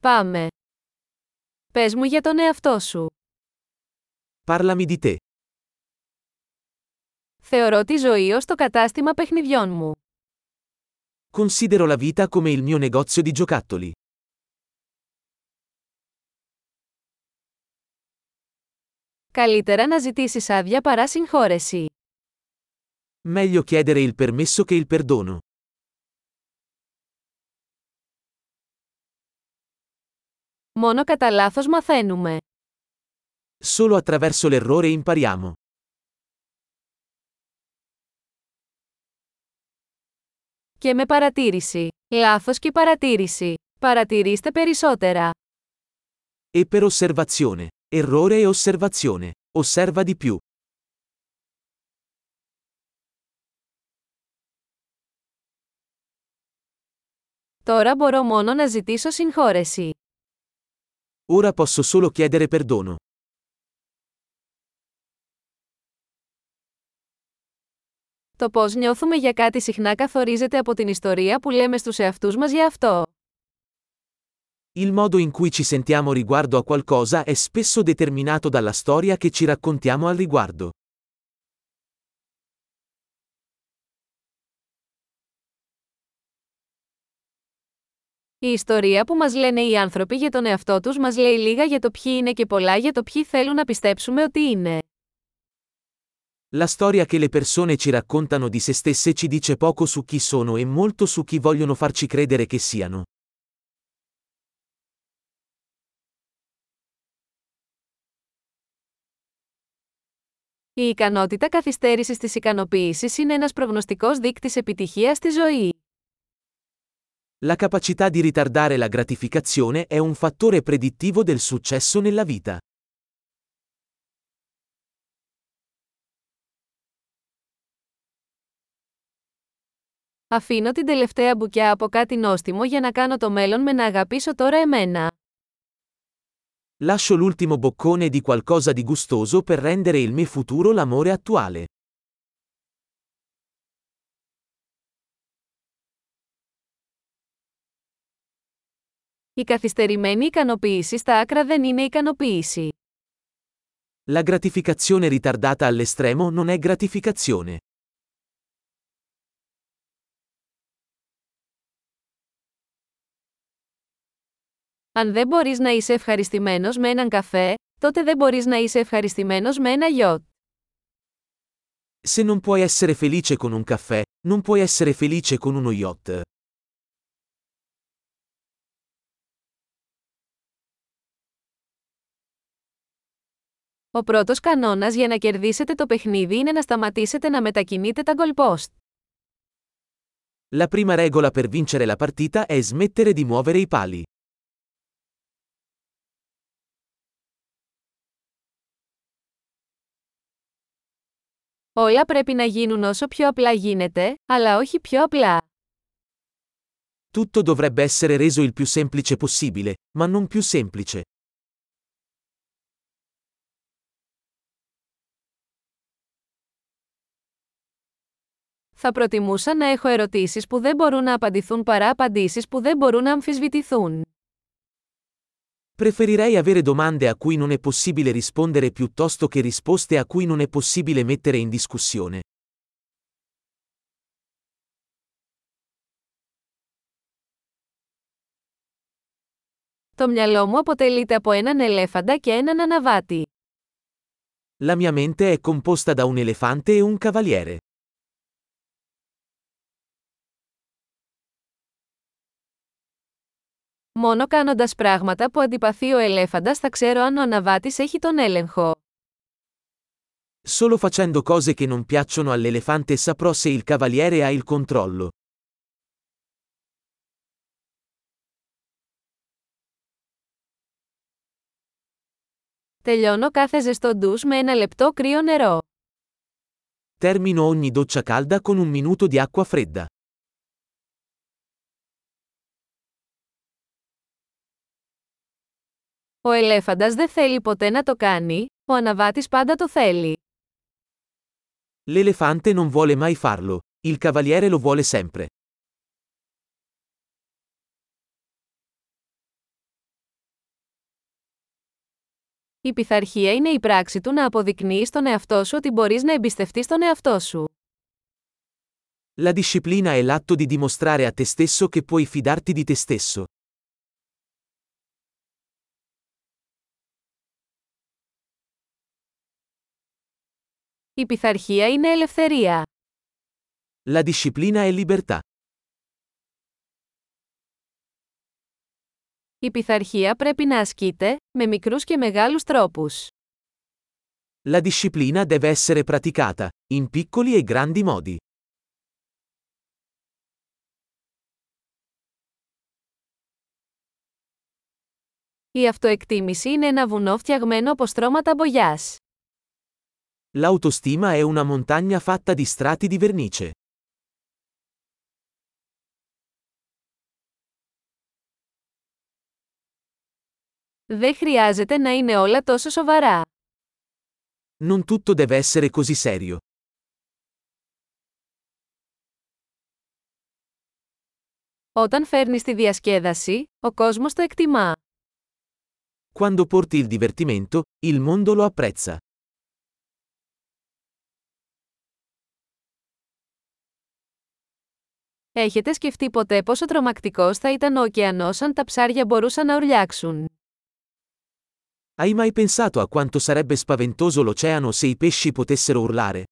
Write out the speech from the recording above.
Πάμε. Πες μου για τον εαυτό σου. Parlami di te. Θεωρώ τη ζωή ως το κατάστημα παιχνιδιών μου. Considero la vita come il mio negozio di giocattoli. Καλύτερα να ζητήσεις άδεια παρά συγχώρεση. Meglio chiedere il permesso che il perdono. Μόνο κατά λάθος μαθαίνουμε. Solo attraverso l'errore impariamo. Και με παρατήρηση. Λάθος και παρατήρηση. Παρατηρήστε περισσότερα. E per osservazione. Errore e osservazione. Osserva di più. Τώρα μπορώ μόνο να ζητήσω συγχώρεση. Ora posso solo chiedere perdono. Το πώς νιώθουμε για κάτι συχνά καθορίζεται από την ιστορία που λέμε στους εαυτούς μας για αυτό. Il modo in cui ci sentiamo riguardo a qualcosa è spesso determinato dalla storia che ci raccontiamo al riguardo. Η ιστορία που μας lene οι άνθρωποι για τον εαυτό τους μας λέει λίγα για το ποιοι είναι και πολλά για το ποιοι θέλουν να πιστέψουμε ότι είναι. La storia che le persone ci raccontano di se stesse ci dice poco su chi sono e molto su chi vogliono farci credere che siano. Η ικανότητα καθυστέρησης της ικανοποίησης είναι ένας προγνωστικός δείκτης επιτυχίας στη ζωή. La capacità di ritardare la gratificazione è un fattore predittivo del successo nella vita. Αφήνω την τελευταία μπουκιά από κάτι νόστιμο για να κάνω το μέλλον με να αγαπήσω τώρα εμένα. Lascio l'ultimo boccone di qualcosa di gustoso per rendere il me futuro l'amore attuale. Η καθυστερημένη ικανοποίηση στα άκρα δεν είναι ικανοποίηση. La gratificazione ritardata all'estremo non è gratificazione. Αν δεν μπορείς να είσαι ευχαριστημένος με έναν καφέ, τότε δεν μπορείς να είσαι ευχαριστημένος με ένα γιότ. Se non puoi essere felice con un caffè, non puoi essere felice con uno yacht. Ο πρώτος κανόνας για να κερδίσετε το παιχνίδι είναι να σταματήσετε να μετακινείτε τα goalpost. La prima regola per vincere la partita è smettere di muovere i pali. Όλα πρέπει να γίνουν όσο πιο απλά γίνεται, αλλά όχι πιο απλά. Tutto dovrebbe essere reso il più semplice possibile, ma non più semplice. Θα προτιμούσα να έχω ερωτήσεις που δεν μπορούν να απαντηθούν παρά απαντήσεις που δεν μπορούν να αμφισβητηθούν. Preferirei avere domande a cui non è possibile rispondere piuttosto che risposte a cui non è possibile mettere in discussione. Το μυαλό μου αποτελείται από έναν ελέφαντα και έναν αναβάτη. La mia mente è composta da un elefante e un cavaliere. Μόνο κάνοντας πράγματα που αντιπαθεί ο ελέφαντας θα ξέρω αν ο αναβάτης έχει τον έλεγχο. Solo facendo cose che non piacciono all'elefante saprò se il cavaliere ha il controllo. Τελειώνω κάθε ζεστό ντους με ένα λεπτό κρύο νερό. Termino ogni doccia calda con un minuto di acqua fredda. Ο ελέφαντας δεν θέλει ποτέ να το κάνει, ο αναβάτης πάντα το θέλει. L'elefante non vuole mai farlo, il cavaliere lo vuole sempre. Η πειθαρχία είναι η πράξη του να αποδεικνύει στον εαυτό σου ότι μπορείς να εμπιστευτείς τον εαυτό σου. La disciplina è l'atto di dimostrare a te stesso che puoi fidarti di te stesso. Η πειθαρχία είναι ελευθερία. La disciplina è libertà. Η πειθαρχία πρέπει να ασκείται, με μικρούς και μεγάλους τρόπους. La disciplina deve essere praticata, in piccoli e grandi modi. Η αυτοεκτίμηση είναι ένα βουνό φτιαγμένο από στρώματα μπογιάς. L'autostima è una montagna fatta di strati di vernice. Δεν χρειάζεται να είναι όλα τόσο σοβαρά. Non tutto deve essere così serio. Όταν φέρνεις τη διασκέδαση, ο κόσμος το εκτιμά. Quando porti il divertimento, il mondo lo apprezza. Έχετε σκεφτεί ποτέ πόσο τρομακτικός θα ήταν ο ωκεανός αν τα ψάρια μπορούσαν να ουρλιάξουν; Hai mai pensato a quanto sarebbe spaventoso l'oceano se i pesci potessero urlare?